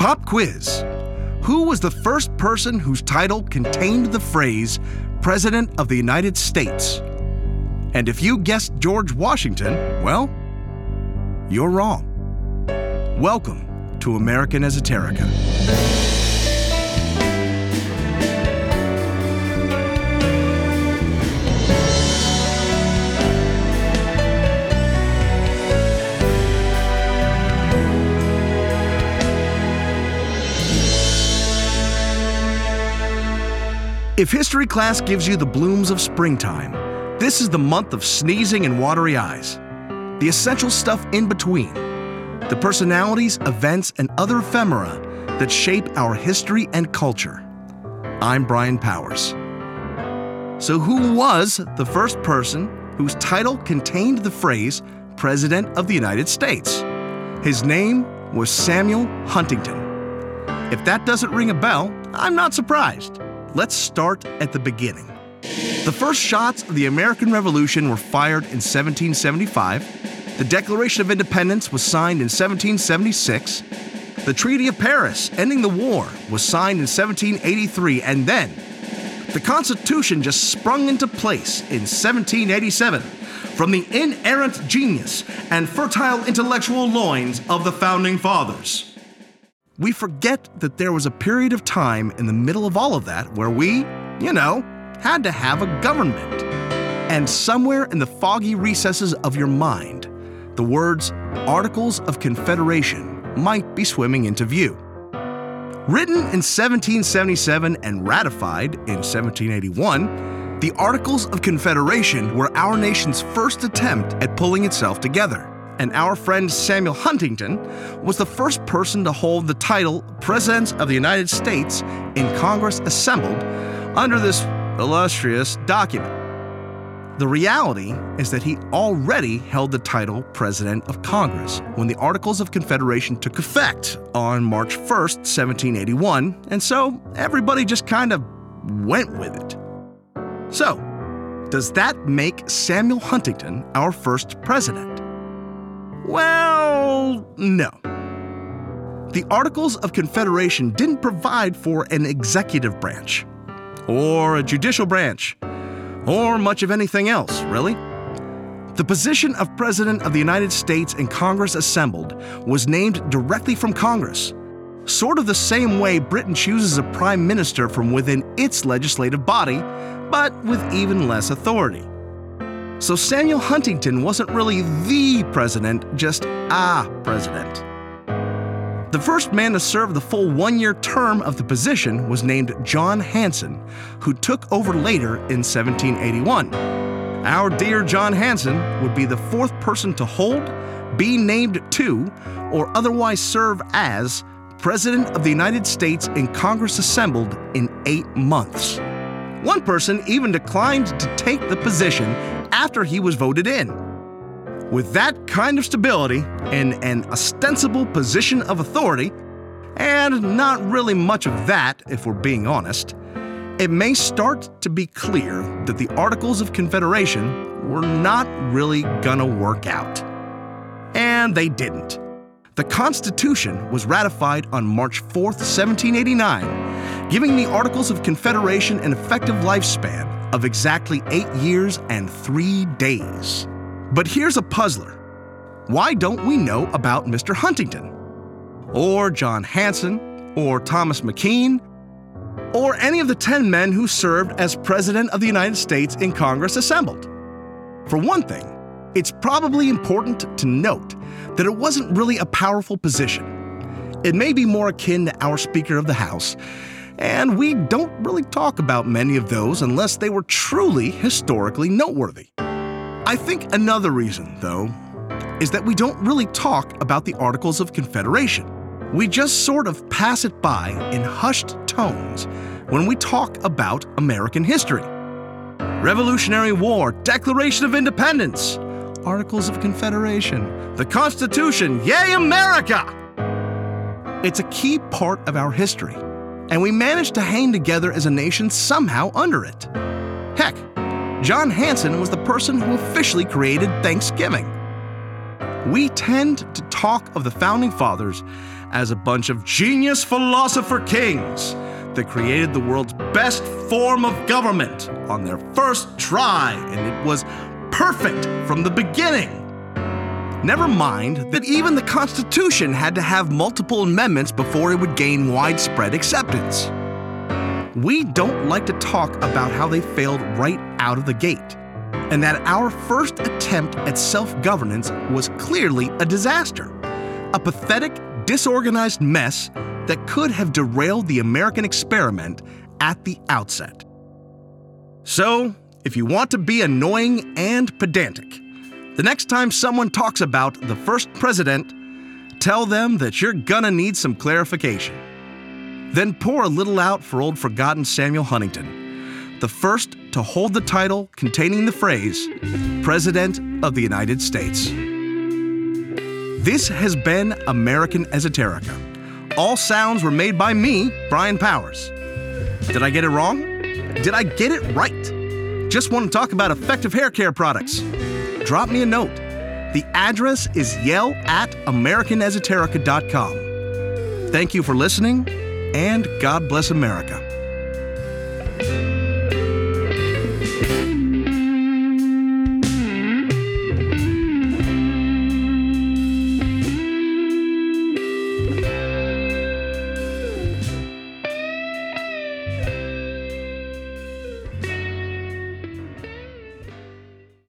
Pop quiz Who was the first person whose title contained the phrase President of the United States? And if you guessed George Washington, well, you're wrong. Welcome to American Esoterica. If history class gives you the blooms of springtime, this is the month of sneezing and watery eyes. The essential stuff in between. The personalities, events, and other ephemera that shape our history and culture. I'm Brian Powers. So, who was the first person whose title contained the phrase President of the United States? His name was Samuel Huntington. If that doesn't ring a bell, I'm not surprised. Let's start at the beginning. The first shots of the American Revolution were fired in 1775. The Declaration of Independence was signed in 1776. The Treaty of Paris, ending the war, was signed in 1783, and then the Constitution just sprung into place in 1787 from the inerrant genius and fertile intellectual loins of the Founding Fathers we forget that there was a period of time in the middle of all of that where we, you know, had to have a government. And somewhere in the foggy recesses of your mind, the words Articles of Confederation might be swimming into view. Written in 1777 and ratified in 1781, the Articles of Confederation were our nation's first attempt at pulling itself together and our friend Samuel Huntington was the first person to hold the title President of the United States in Congress assembled under this illustrious document. The reality is that he already held the title President of Congress when the Articles of Confederation took effect on March 1st, 1781, and so everybody just kind of went with it. So, does that make Samuel Huntington our first president? Well, no. The Articles of Confederation didn't provide for an executive branch, or a judicial branch, or much of anything else, really. The position of President of the United States in Congress assembled was named directly from Congress, sort of the same way Britain chooses a prime minister from within its legislative body, but with even less authority. So Samuel Huntington wasn't really the president, just a president. The first man to serve the full one year term of the position was named John Hanson, who took over later in 1781. Our dear John Hanson would be the fourth person to hold, be named to, or otherwise serve as President of the United States in Congress assembled in eight months. One person even declined to take the position after he was voted in. With that kind of stability and an ostensible position of authority, and not really much of that if we're being honest, it may start to be clear that the Articles of Confederation were not really gonna work out. And they didn't. The Constitution was ratified on March 4, 1789, giving the Articles of Confederation an effective lifespan of exactly eight years and three days. But here's a puzzler why don't we know about Mr. Huntington? Or John Hanson? Or Thomas McKean? Or any of the 10 men who served as President of the United States in Congress assembled? For one thing, it's probably important to note that it wasn't really a powerful position. It may be more akin to our Speaker of the House, and we don't really talk about many of those unless they were truly historically noteworthy. I think another reason, though, is that we don't really talk about the Articles of Confederation. We just sort of pass it by in hushed tones when we talk about American history. Revolutionary War, Declaration of Independence, Articles of Confederation, the Constitution, yay, America! It's a key part of our history, and we managed to hang together as a nation somehow under it. Heck, John Hanson was the person who officially created Thanksgiving. we tend to talk of the founding fathers as a bunch of genius philosopher kings that created the world's best form of government on their first try, and it was perfect from the beginning. Never mind that even the Constitution had to have multiple amendments before it would gain widespread acceptance. We don't like to talk about how they failed right out of the gate, and that our first attempt at self governance was clearly a disaster, a pathetic, disorganized mess that could have derailed the American experiment at the outset. So, if you want to be annoying and pedantic, the next time someone talks about the first president, tell them that you're gonna need some clarification. Then pour a little out for old forgotten Samuel Huntington, the first to hold the title containing the phrase, President of the United States. This has been American Esoterica. All sounds were made by me, Brian Powers. Did I get it wrong? Did I get it right? Just want to talk about effective hair care products? Drop me a note. The address is yell at americanesoterica.com. Thank you for listening, and God bless America.